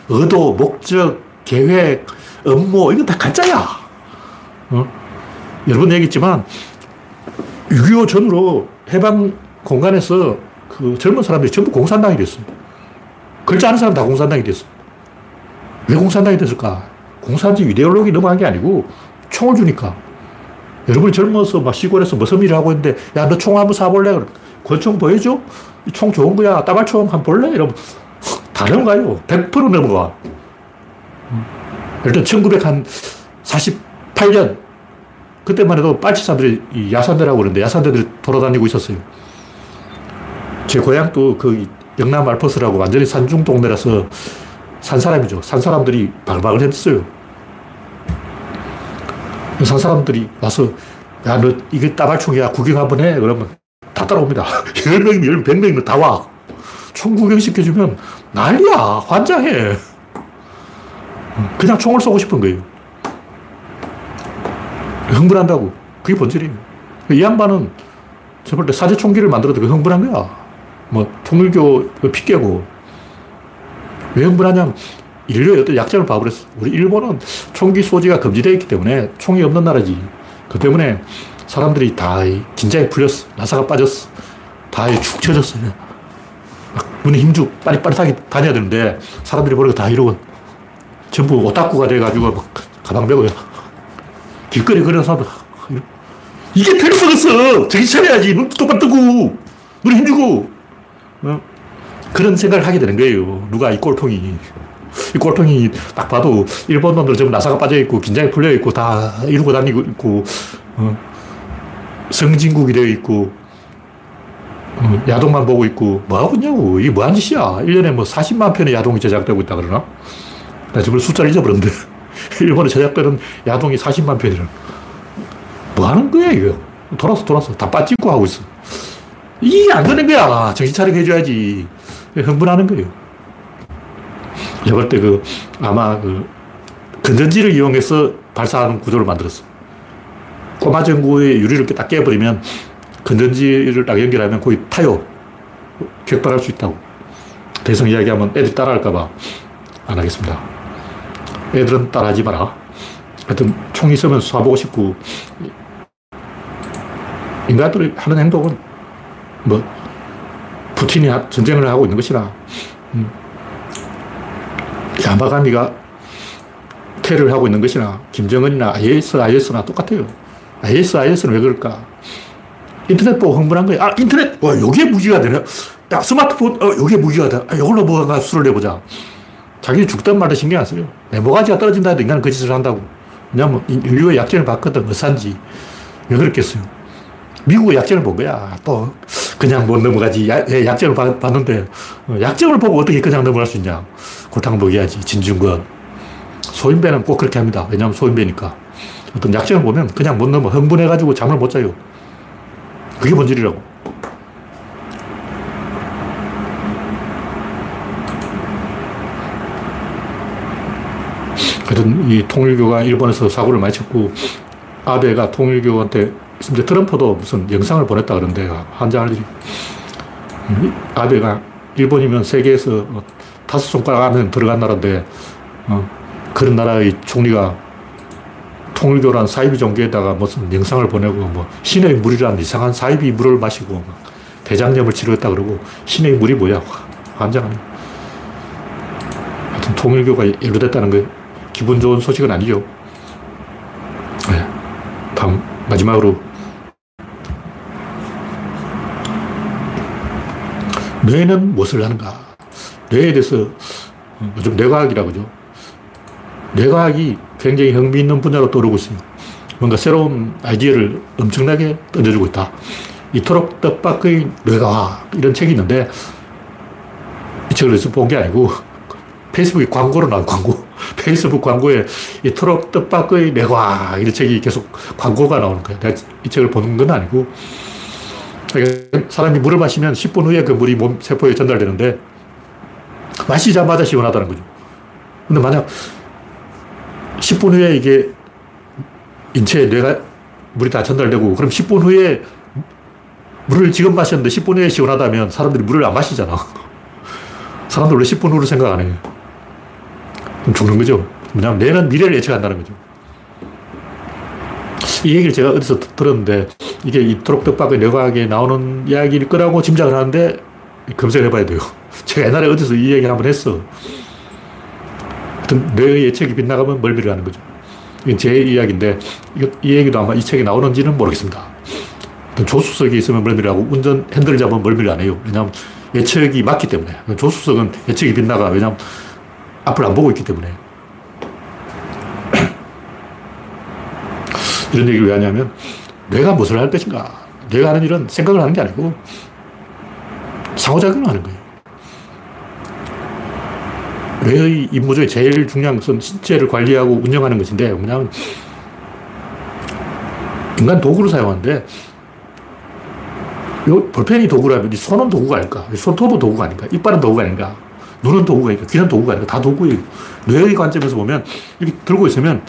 의도, 목적, 계획, 업무 이건 다 가짜야 어? 여러 번 얘기했지만 6.25 전후로 해방 공간에서 그 젊은 사람들이 전부 공산당이 됐어요. 글자 아는 사람 다 공산당이 됐어. 왜 공산당이 됐을까? 공산주의 이데올로기 넘어간 게 아니고 총을 주니까. 여러분이 젊어서 막 시골에서 무슨 일을 하고 있는데, 야, 너 총 한번 쏴볼래? 권총 보여줘? 총 좋은 거야. 따발총 한번 볼래? 이러면 다 넘어가요. 100% 넘어가. 일단 1948년, 그때만 해도 빨치산들이 야산대라고 그러는데 야산대들이 돌아다니고 있었어요. 제 고향도 그 영남 알퍼스라고 완전히 산중 동네라서 산 사람이죠. 산 사람들이 바글바글 했어요. 산 사람들이 와서, 야, 너 이게 따발총이야. 구경 한번 해. 그러면 다 따라옵니다. (laughs) 10명이면 100명이면 다 와. 총 구경시켜주면 난리야. 환장해. 그냥 총을 쏘고 싶은 거예요. 흥분한다고. 그게 본질이에요. 이 양반은 저볼 때 사제 총기를 만들어도 흥분한 거야. 뭐, 통일교 피 깨고. 왜 흥분하냐면, 인류의 어떤 약점을 봐버렸어. 우리 일본은 총기 소지가 금지되어 있기 때문에 총이 없는 나라지. 그 때문에 사람들이 다 긴장이 풀렸어. 나사가 빠졌어. 다축 처졌어. 눈에 힘주 빠릿빠릿하게 다녀야 되는데 사람들이 보니까 다 이러고 전부 오타쿠가 돼가지고 막 가방 메고 길거리 그런 사람들 이게 테니스였어. 정신 차려야지. 눈 똑바로 뜨고. 눈에 힘주고. 어? 그런 생각을 하게 되는 거예요. 누가 이 꼴통이. 이 꼴통이 딱 봐도 일본 놈들 전부 나사가 빠져있고 긴장이 풀려있고 다 이러고 다니고 있고 어? 성진국이 되어 있고 어, 야동만 보고 있고. 뭐하고 있냐고. 이게 뭐한 짓이야. 1년에 뭐 40만 편의 야동이 제작되고 있다 그러나 나 지금 숫자를 잊어버렸는데. (laughs) 일본에 제작되는 야동이 40만 편이라. 뭐 하는 거야 이거? 돌아서 돌아서 다 빠찍고 하고 있어. 이게 안 되는 거야. 정신 차리게 해줘야지. 흥분하는 거예요. 제가 볼때 그 아마 그 건전지를 이용해서 발사하는 구조를 만들었어. 꼬마 전구의 유리를 딱 깨버리면 건전지를 딱 연결하면 거의 타요. 격발할 수 있다고. 대성 이야기하면 애들 따라할까봐 안 하겠습니다. 애들은 따라하지 마라. 하여튼 총 있으면 쏴보고 싶고, 인간들이 하는 행동은 뭐, 푸틴이 전쟁을 하고 있는 것이나, 음, 야마가미가 테러를 하고 있는 것이나, 김정은이나 IS, IS나 똑같아요. IS, IS는 왜 그럴까? 인터넷 보고 흥분한 거야. 아, 인터넷! 와, 요게 무기가 되네. 야, 스마트폰, 어, 요게 무기가 돼. 아, 이걸로 뭐가 수를 내보자. 자기 죽든 말든 신경 안 써요. 내 모가지가 떨어진다 해도 인간은 그 짓을 한다고. 왜냐면 인류의 약점을 봤거든. 어산지. 왜 그랬겠어요? 미국의 약점을 본 거야. 또, 그냥 못 넘어가지. 야, 예, 약점을 봤는데, 어, 약점을 보고 어떻게 그냥 넘어갈 수 있냐. 골탕 먹여야지. 진중권. 소인배는 꼭 그렇게 합니다. 왜냐면 소인배니까. 어떤 약점을 보면 그냥 못 넘어. 흥분해가지고 잠을 못 자요. 그게 본질이라고. 하여튼 이 통일교가 일본에서 사고를 많이 쳤고 아베가 통일교한테 심지어 트럼프도 무슨 영상을 보냈다 그러는데 환장할 일이 아베가 일본이면 세계에서 다섯 손가락 안에 들어간 나라인데 어, 그런 나라의 총리가 통일교란 사이비 종교에다가 무슨 영상을 보내고 뭐 신의 물이란 이상한 사이비 물을 마시고 대장염을 치료했다 그러고 신의 물이 뭐야? 환장하네 하여튼 통일교가 연루됐다는 거 기분 좋은 소식은 아니죠 네. 다음 마지막으로 뇌는 무엇을 하는가 뇌에 대해서 요즘 뇌과학이라고 하죠 뇌과학이 굉장히 흥미있는 분야로 떠오르고 있습니다. 뭔가 새로운 아이디어를 엄청나게 던져주고 있다. 이토록 뜻밖의 뇌과학 이런 책이 있는데 이 책을 어디서 본 게 아니고 페이스북에 광고로 나온 광고. (laughs) 페이스북 광고에 이토록 뜻밖의 뇌과학 이런 책이 계속 광고가 나오는 거예요. 내가 이 책을 보는 건 아니고 사람이 물을 마시면 10분 후에 그 물이 몸 세포에 전달되는데 마시자마자 시원하다는 거죠. 근데 만약 10분 후에 이게 인체에 뇌가 물이 다 전달되고 그럼 10분 후에 물을 지금 마셨는데 10분 후에 시원하다면 사람들이 물을 안 마시잖아. 사람들 원래 10분 후로 생각 안 해요. 죽는 거죠. 왜냐하면 뇌는 미래를 예측한다는 거죠. 이 얘기를 제가 어디서 들었는데 이게 이토록 떡밥의 뇌과학에 나오는 이야기일 거라고 짐작을 하는데 검색을 해봐야 돼요. (laughs) 제가 옛날에 어디서 이 얘기를 한번 했어. 뇌의 예측이 빗나가면 멀미를 하는 거죠. 이건 제 이야기인데 이 얘기도 아마 이 책에 나오는지는 모르겠습니다. 조수석에 있으면 멀미를 하고 운전 핸들을 잡으면 멀미를 안 해요. 왜냐하면 예측이 맞기 때문에. 조수석은 예측이 빗나가. 왜냐하면 앞을 안 보고 있기 때문에. (clears throat) 이런 얘기를 왜 하냐면 내가 무엇을 할 것인가. 내가 하는 일은 생각을 하는 게 아니고 상호작용을 하는 거예요. 뇌의 임무 중에 제일 중요한 것은 신체를 관리하고 운영하는 것인데, 뭐냐면, 인간 도구를 사용하는데 요 볼펜이 도구라면 손은 도구가 아닐까? 손톱은 도구가 아닌가? 이빨은 도구가 아닌가? 눈은 도구가 아닌가? 귀는 도구가 아닌가? 다 도구예요. 뇌의 관점에서 보면 이렇게 들고 있으면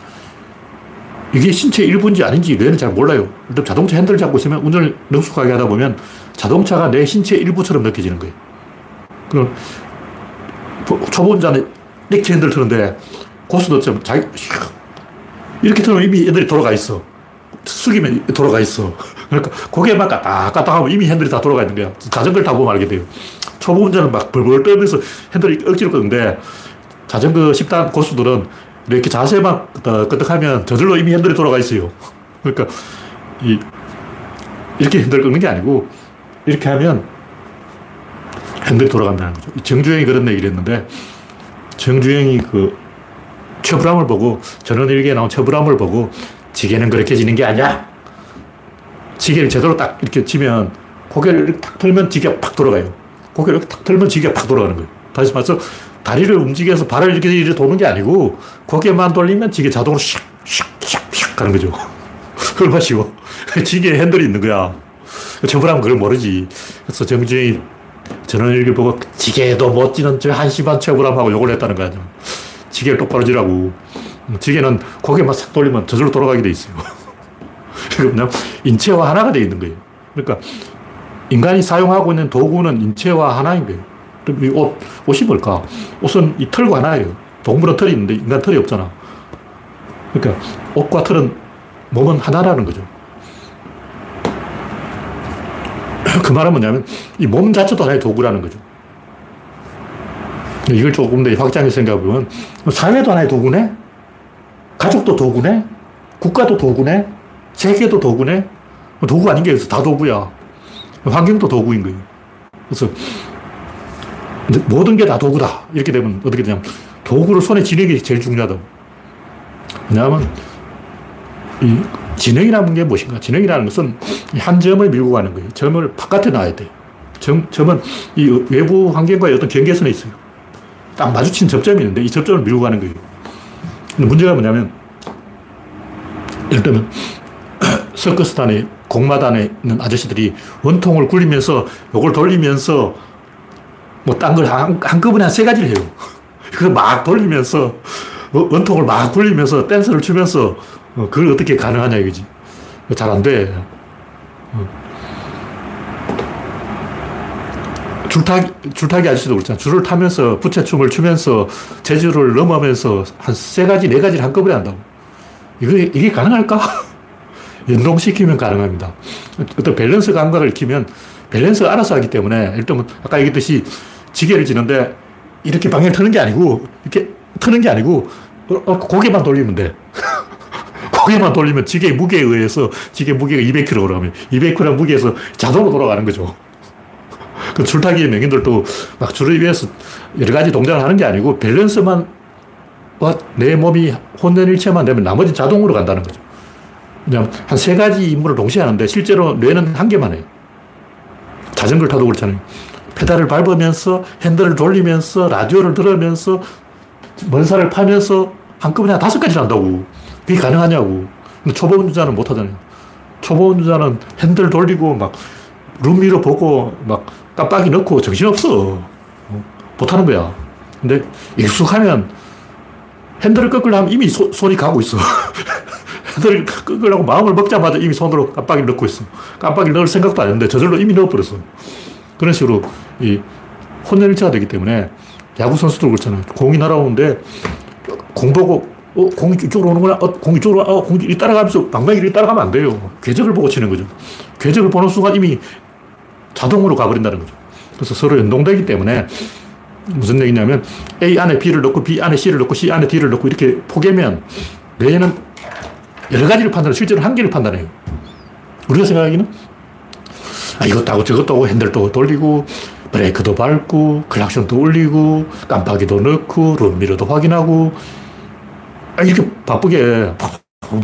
이게 신체 일부인지 아닌지 뇌는 잘 몰라요. 일단 자동차 핸들을 잡고 있으면 운전을 능숙하게 하다 보면 자동차가 내 신체 일부처럼 느껴지는 거예요. 그럼 초보 운전에 이렇게 핸들 트는데 고수도 좀 자기 이렇게 틀면 이미 애들이 돌아가 있어. 숙이면 돌아가 있어. (laughs) 그러니까 고개만 까딱까딱 하면 이미 핸들이 다 돌아가 있는 거야. 자전거를 타보면 알게 돼요. 초보 운전은 막 벌벌 떨면서 핸들을 억지로 끄는데 자전거 10단 고수들은 이렇게 자세만 끄덕끄덕하면 저절로 이미 핸들이 돌아가 있어요. (laughs) 그러니까 이, 이렇게 핸들을 끄는 게 아니고 이렇게 하면 핸들이 돌아간다는 거죠. 정주행이 그런 얘기를 했는데 정주행이 그 처불함을 보고 전원일기에 나온 처불함을 보고 지게는 그렇게 지는 게 아니야. 지게를 제대로 딱 이렇게 치면 고개를 탁 틀면 지게가 팍 돌아가요. 고개를 탁 틀면 지게가 팍 돌아가는 거예요. 다시 말해서 다리를 움직여서 발을 이렇게, 이렇게 도는 게 아니고 고개만 돌리면 지게 자동으로 샥 가는 거죠. (laughs) 얼마 쉬워. (laughs) 지게에 핸들이 있는 거야. 저분하면 그걸 모르지. 그래서 정주행이 전원일기 보고 지게도 못 지는 저 한심한 처불함하고 욕을 했다는 거야. 지게를 똑바로 지라고. 지게는 고개만 싹 돌리면 저절로 돌아가게 돼 있어요. (laughs) 그냥 인체와 하나가 돼 있는 거예요. 그러니까 인간이 사용하고 있는 도구는 인체와 하나인 거예요. 이 옷, 옷이 뭘까? 옷은 이 털과 하나예요. 동물은 털이 있는데 인간 털이 없잖아. 그러니까 옷과 털은 몸은 하나라는 거죠. (clears throat) 그 말은 뭐냐면 이 몸 자체도 하나의 도구라는 거죠. 이걸 조금 더 확장해서 생각해보면 사회도 하나의 도구네? 가족도 도구네? 국가도 도구네? 세계도 도구네? 도구 아닌 게 없어. 다 도구야. 환경도 도구인 거예요. 그래서 모든 게 다 도구다. 이렇게 되면 어떻게 되냐면 도구를 손에 쥐는 게 제일 중요하다고. 왜냐하면 이 진행이라는 게 무엇인가? 진행이라는 것은 한 점을 밀고 가는 거예요. 점을 바깥에 놔야 돼. 점, 점은 이 외부 환경과의 어떤 경계선에 있어요. 딱 마주친 접점이 있는데 이 접점을 밀고 가는 거예요. 근데 문제가 뭐냐면 예를 들면 (clears throat) 서커스단에 공마단에 있는 아저씨들이 원통을 굴리면서 요걸 돌리면서 뭐 딴 걸 한꺼번에 한 세 가지를 해요. (laughs) 그걸 막 돌리면서 원통을 막 굴리면서 댄스를 추면서 어, 그걸 어떻게 가능하냐 이거지. 잘 안 돼. 어. 줄타기, 줄타기 아저씨도 그렇잖아. 줄을 타면서 부채춤을 추면서 재주를 넘으면서 한 세 가지, 네 가지를 한꺼번에 한다고. 이게, 이게 가능할까? (laughs) 연동시키면 가능합니다. 어떤 밸런스 감각을 익히면 밸런스가 알아서 하기 때문에 일단 아까 얘기했듯이 지게를 지는데 이렇게 방향을 트는 게 아니고 이렇게 트는 게 아니고 어, 고개만 돌리면 돼. (laughs) 고개만 돌리면 지게 무게에 의해서 지게 무게가 200kg 그러면 200kg 무게에서 자동으로 돌아가는 거죠. (laughs) 그 줄타기 명인들도 막 줄을 위해서 여러 가지 동작을 하는 게 아니고 밸런스만 내 몸이 혼연일체만 되면 나머지 자동으로 간다는 거죠. 그냥 한 세 가지 임무를 동시에 하는데 실제로 뇌는 한 개만 해요. 자전거를 타도 그렇잖아요. 페달을 밟으면서 핸들을 돌리면서 라디오를 들으면서 먼사를 파면서 한꺼번에 다섯 가지를 한다고. 그게 가능하냐고. 근데 초보 운전자는 못 하잖아요. 초보 운전자는 핸들 돌리고 막 룸미러 보고 막 깜빡이 넣고 정신없어. 못하는 거야. 근데 익숙하면 핸들을 꺾으려면 이미 소, 손이 가고 있어. (laughs) 핸들을 꺾으려고 마음을 먹자마자 이미 손으로 깜빡이를 넣고 있어. 깜빡이를 넣을 생각도 안 했는데 저절로 이미 넣어버렸어. 그런 식으로 이 혼연일체가 되기 때문에 야구 선수도 그렇잖아요. 공이 날아오는데 공 보고 어, 공이 이쪽으로 오는구나. 어, 공이 이쪽으로, 어, 공이 따라가면서 방망이를 따라가면 안 돼요. 궤적을 보고 치는 거죠. 궤적을 보는 순간 이미 자동으로 가버린다는 거죠. 그래서 서로 연동되기 때문에 무슨 얘기냐면 A 안에 B를 넣고 B 안에 C를 넣고 C 안에 D를 넣고 이렇게 포개면 뇌는 여러 가지를 판단해 실제로 한 개를 판단해요. 우리가 생각하기는 아, 이것도 하고 저것도 하고 핸들도 돌리고 브레이크도 밟고 클락션도 올리고 깜빡이도 넣고 룸미러도 확인하고 아, 이렇게 바쁘게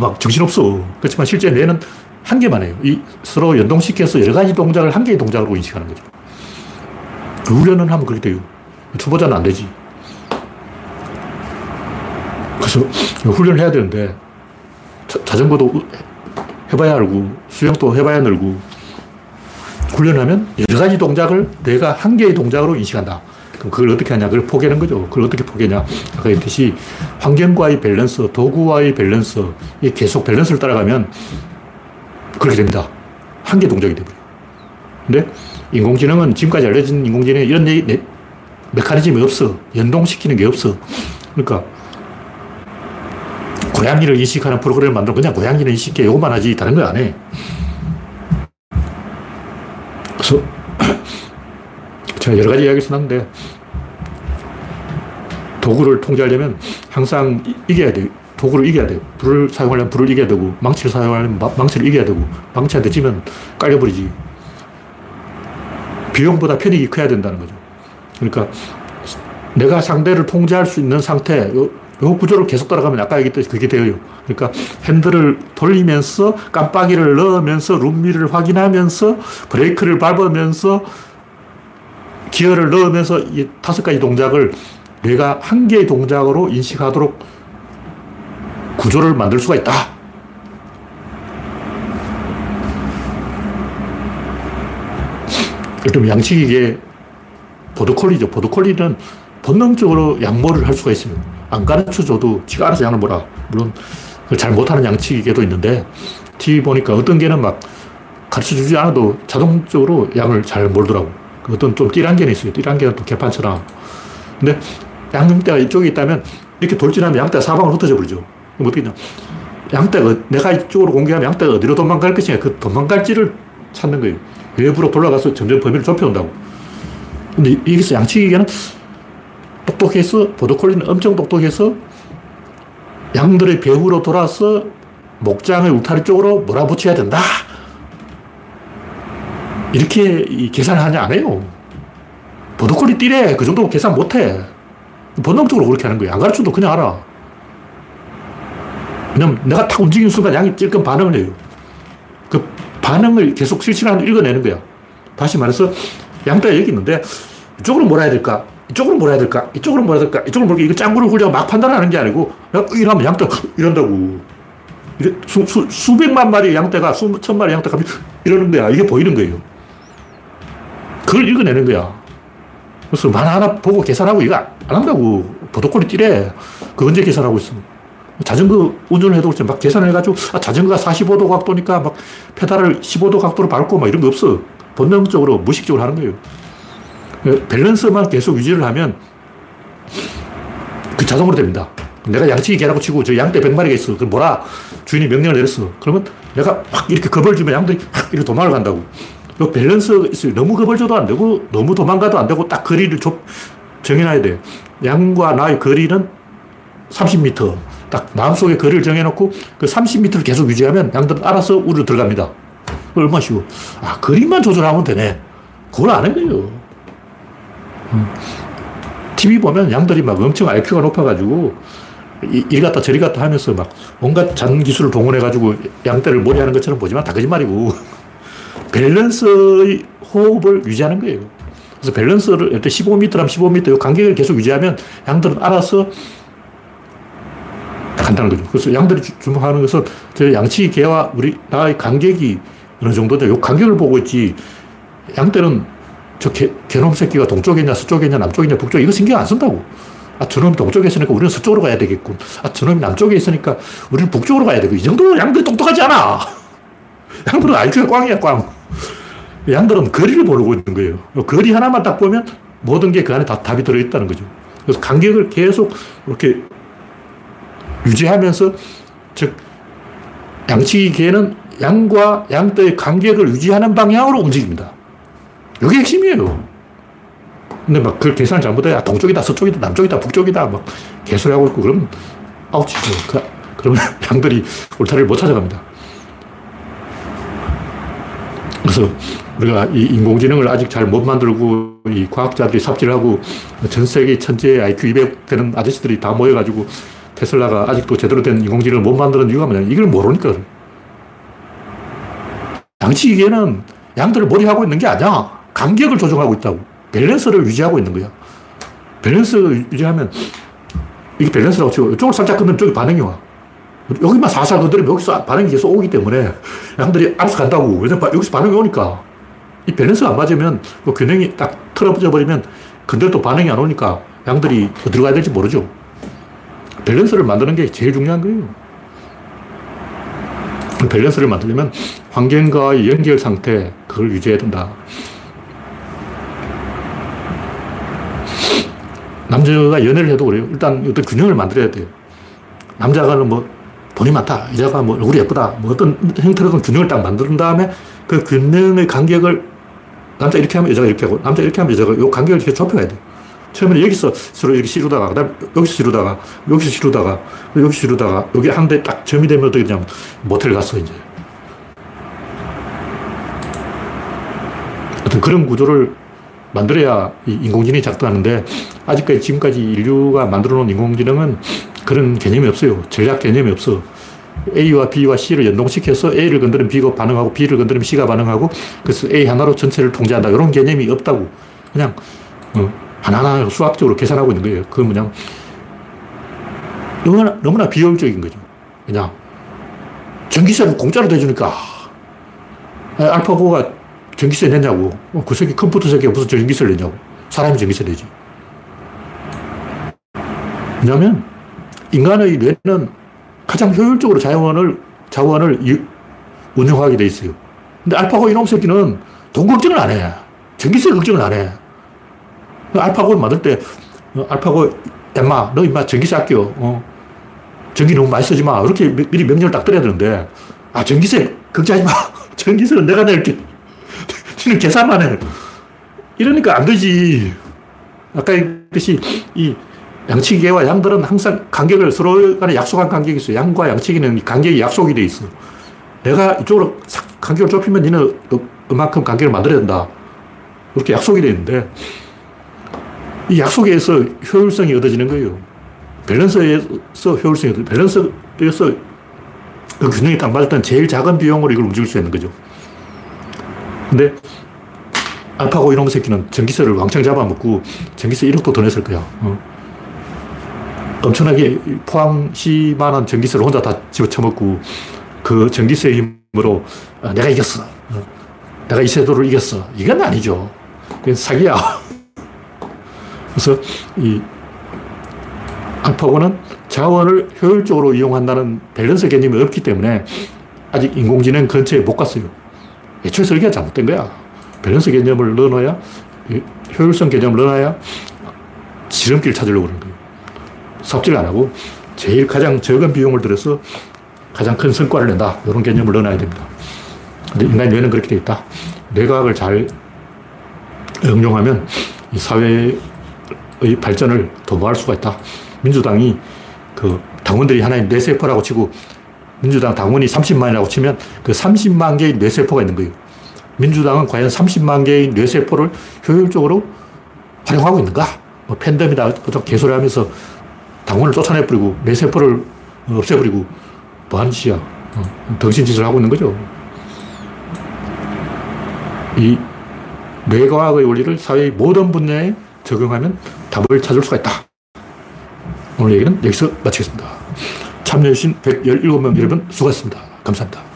막 정신없어. 그렇지만 실제 뇌는 한 개만 해요. 이 서로 연동시켜서 여러 가지 동작을 한 개의 동작으로 인식하는 거죠. 그 훈련은 하면 그렇게 돼요. 초보자는 안 되지. 그래서 훈련을 해야 되는데 자전거도 해봐야 알고, 수영도 해봐야 늘고, 훈련하면 여러 가지 동작을 내가 한 개의 동작으로 인식한다. 그럼 그걸 어떻게 하냐? 그걸 포기하는 거죠. 그걸 어떻게 포기하냐? 아까 했듯이 환경과의 밸런스, 도구와의 밸런스, 이 계속 밸런스를 따라가면 그렇게 됩니다. 한 개 동작이 돼버려 근데 인공지능은 지금까지 알려진 인공지능에 이런 메커니즘이 없어. 연동시키는 게 없어. 그러니까 고양이를 인식하는 프로그램을 만들어 그냥 고양이를 인식해. 요것만 하지 다른 거 안 해. 그래서 (coughs) 제가 여러 가지 이야기를 썼는데 도구를 통제하려면 항상 이겨야 돼요. 도구를 이겨야 돼요. 불을 사용하려면 불을 이겨야 되고 망치를 사용하려면 망치를 이겨야 되고 망치한테 지면 깔려버리지. 비용보다 편익이 커야 된다는 거죠. 그러니까 내가 상대를 통제할 수 있는 상태, 요, 요 구조를 계속 따라가면 아까 얘기했듯이 그게 돼요. 그러니까 핸들을 돌리면서 깜빡이를 넣으면서 룸미를 확인하면서 브레이크를 밟으면서 기어를 넣으면서 이 다섯 가지 동작을 뇌가 한 개의 동작으로 인식하도록 구조를 만들 수가 있다. 그럼 양치기계 보드콜리죠. 보드콜리는 본능적으로 양모를 할 수가 있습니다. 안 가르쳐 줘도 지가 알아서 양을 몰아. 물론 잘 못하는 양치기계도 있는데 TV 보니까 어떤 개는 막 가르쳐 주지 않아도 자동적으로 양을 잘 몰더라고. 어떤 좀 띠란 개는 있어요. 띠란 개는 또 개판처럼. 근데 양대가 이쪽에 있다면 이렇게 돌진하면 양대가 사방으로 흩어져 버리죠. 그럼 어떻게 냐 양대가 내가 이쪽으로 공격하면 양대가 어디로 도망갈 것이냐 그 도망갈지를 찾는 거예요. 외부로 돌아가서 점점 범위를 좁혀온다고. 근데 여기서 양치기계는 똑똑해서, 보도콜리는 엄청 똑똑해서 양들의 배후로 돌아서 목장의 울타리 쪽으로 몰아붙여야 된다. 이렇게 계산을 하냐 안 해요. 보도콜리 띠래. 그 정도 계산 못 해. 본능적으로 그렇게 하는 거야. 안 가르쳐도 그냥 알아. 왜냐면 내가 탁 움직이는 순간 양이 찔끔 반응을 해요. 그 반응을 계속 실시간으로 읽어내는 거야. 다시 말해서 양떼가 여기 있는데 이쪽으로 몰아야 될까? 이쪽으로 몰아야 될까? 이쪽으로 몰아야 될까? 이쪽으로 몰아 이거 짱구를 굴려 막 판단하는 게 아니고 이러면 양떼가 이런다고. 수, 수, 수백만 마리 양떼가 수천 마리 양떼가 이러는 거야. 이게 보이는 거예요. 그걸 읽어내는 거야. 그래서 하나하나 보고 계산하고 이거 안 한다고. 보도콜이 띠래. 그 언제 계산하고 있어. 자전거 운전을 해도 막 계산해가지고, 아, 자전거가 45도 각도니까 막 페달을 15도 각도로 밟고 막 이런 거 없어. 본능적으로, 무식적으로 하는 거예요. 그 밸런스만 계속 유지를 하면 그 자동으로 됩니다. 내가 양치기 개라고 치고 저 양떼 100마리가 있어. 그 뭐라 주인이 명령을 내렸어. 그러면 내가 확 이렇게 겁을 주면 양들이 확 이렇게 도망을 간다고. 그 밸런스가 있어요. 너무 겁을 줘도 안 되고 너무 도망가도 안 되고 딱 거리를 좁, 정해놔야 돼. 양과 나의 거리는 30m. 딱 마음속에 거리를 정해놓고 그 30m를 계속 유지하면 양들은 알아서 우리로 들어갑니다. 얼마 쉬워. 아, 거리만 조절하면 되네. 그걸 아는 거예요. TV 음. 보면 양들이 막 엄청 IQ가 높아가지고 이 갔다 저리 갔다 하면서 막 온갖 잔 기술을 동원해가지고 양떼를 몰이하는 것처럼 보지만 다 거짓말이고 (laughs) 밸런스의 호흡을 유지하는 거예요. 그래서 밸런스를 일단 15m라면 15m 이 간격을 계속 유지하면 양들은 알아서 간다는 거죠. 그래서 양들이 주목하는 것은 저 양치기 개와 우리 나의 간격이 어느 정도냐. 이 간격을 보고 있지. 양떼는 저 개, 개놈 새끼가 동쪽에 있냐, 서쪽에 있냐, 남쪽에 있냐, 북쪽에 이거 신경 안 쓴다고. 아, 저놈이 동쪽에 있으니까 우리는 서쪽으로 가야 되겠군. 아, 저놈이 남쪽에 있으니까 우리는 북쪽으로 가야 되고. 이 정도 양들이 똑똑하지 않아. (laughs) 양들은 IQ가 꽝이야, 꽝. 양들은 거리를 모르고 있는 거예요. 거리 하나만 딱 보면 모든 게 그 안에 다 답이 들어있다는 거죠. 그래서 간격을 계속 이렇게 유지하면서, 즉, 양치기 개는 양과 양떼의 간격을 유지하는 방향으로 움직입니다. 이게 핵심이에요. 근데 막 그 계산을 잘못해. 야, 동쪽이다, 서쪽이다, 남쪽이다, 북쪽이다. 막 개소리 하고 있고, 그럼 아웃이죠. 그, 그러면 (laughs) 양들이 울타리를 못 찾아갑니다. 그래서 우리가 이 인공지능을 아직 잘 못 만들고 이 과학자들이 삽질하고 전 세계 천재 IQ 200 되는 아저씨들이 다 모여가지고 테슬라가 아직도 제대로 된 인공지능을 못 만드는 이유가 뭐냐. 이걸 모르니까. 양치기 개는 양들을 몰입하고 있는 게 아니야. 간격을 조정하고 있다고. 밸런스를 유지하고 있는 거야. 밸런스를 유지하면 이게 밸런스라고 치고 이쪽을 살짝 끄면 저기 반응이 와. 여기만 살살 건드리면 여기서 반응이 계속 오기 때문에 양들이 알아서 간다고. 왜냐면 여기서 반응이 오니까. 이 밸런스가 안 맞으면, 그 균형이 딱 틀어져 버리면, 근데도 반응이 안 오니까 양들이 어디로 가야 될지 모르죠. 밸런스를 만드는 게 제일 중요한 거예요. 밸런스를 만들려면 환경과의 연결 상태, 그걸 유지해야 된다. 남자가 연애를 해도 그래요. 일단 어떤 균형을 만들어야 돼요. 남자가 뭐 돈이 많다. 여자가 뭐 얼굴이 예쁘다. 뭐 어떤 형태로든 균형을 딱 만든 다음에 그 균형의 간격을 남자 이렇게 하면 여자가 이렇게 하고 남자 이렇게 하면 여자가 이 간격을 이렇게 좁혀가야 돼요. 처음에는 여기서 서로 이렇게 시루다가, 그 다음 여기서 시루다가, 여기서 시루다가, 여기서 시루다가, 여기 한 대 딱 점이 되면 어떻게 되냐면 모텔 갔어, 이제. 어떤 그런 구조를 만들어야 인공지능이 작동하는데 아직까지 지금까지 인류가 만들어 놓은 인공지능은 그런 개념이 없어요. 전략 개념이 없어. A와 B와 C를 연동시켜서 A를 건드리면 B가 반응하고 B를 건드리면 C가 반응하고 그래서 A 하나로 전체를 통제한다. 이런 개념이 없다고. 그냥 어, 하나하나 수학적으로 계산하고 있는 거예요. 그건 그냥 너무나, 너무나 비효율적인 거죠. 그냥 전기세를 공짜로 대주니까 알파고가 전기세 냈냐고. 어, 그 컴퓨터 새끼가 무슨 전기세를 냈냐고. 사람이 전기세 내지. 왜냐하면 인간의 뇌는 가장 효율적으로 자원을, 자원을 운영하게 돼 있어요. 근데 알파고 이놈 새끼는 돈 걱정을 안 해. 전기세 걱정을 안 해. 알파고를 만들 때, 어, 알파고, 엠마, 너 임마 전기세 아껴. 어. 전기 너무 많이 쓰지 마. 이렇게 미리 명령을 딱 드려야 되는데, 아, 전기세 걱정하지 마. (laughs) 전기세는 내가 낼게. 지는 계산만 해. 이러니까 안 되지. 아까 얘기했듯이 이 양치기와 양들은 항상 간격을 서로 간에 약속한 간격이 있어. 양과 양치기는 간격이 약속이 돼 있어. 내가 이쪽으로 간격을 좁히면 니는 그만큼 간격을 만들어야 된다. 그렇게 약속이 돼 있는데 이 약속에서 효율성이 얻어지는 거예요. 밸런스에서 효율성이 밸런스에서 그 균형이 딱 맞을 땐 제일 작은 비용으로 이걸 움직일 수 있는 거죠. 근데 알파고 이놈 새끼는 전기세를 왕창 잡아먹고 전기세 1억도 더 냈을 거야. 어. 엄청나게 포항시만한 전기세를 혼자 다 집어쳐먹고 그 전기세 힘으로 아, 내가 이겼어. 어. 내가 이 세도를 이겼어. 이건 아니죠. 그건 사기야. (laughs) 그래서 이 알파고는 자원을 효율적으로 이용한다는 밸런스 개념이 없기 때문에 아직 인공지능 근처에 못 갔어요. 애초에 설계가 잘못된 거야. 밸런스 개념을 넣어놔야, 효율성 개념을 넣어놔야 지름길 찾으려고 그러는 거예요. 삽질 안 하고 제일 가장 적은 비용을 들여서 가장 큰 성과를 낸다. 이런 개념을 넣어놔야 됩니다. 근데 인간 뇌는 그렇게 돼 있다. 뇌과학을 잘 응용하면 이 사회의 발전을 도모할 수가 있다. 민주당이 그 당원들이 하나의 뇌세포라고 치고 민주당 당원이 30만이라고 치면 그 30만 개의 뇌세포가 있는 거예요. 민주당은 과연 30만 개의 뇌세포를 효율적으로 활용하고 있는가? 뭐 팬덤이다, 어떤 개소리 하면서 당원을 쫓아내버리고 뇌세포를 없애버리고 뭐 하는 짓이야. 어, 덩신짓을 하고 있는 거죠. 이 뇌과학의 원리를 사회의 모든 분야에 적용하면 답을 찾을 수가 있다. 오늘 얘기는 여기서 마치겠습니다. 참여해주신 117명 여러분 수고하셨습니다. 감사합니다.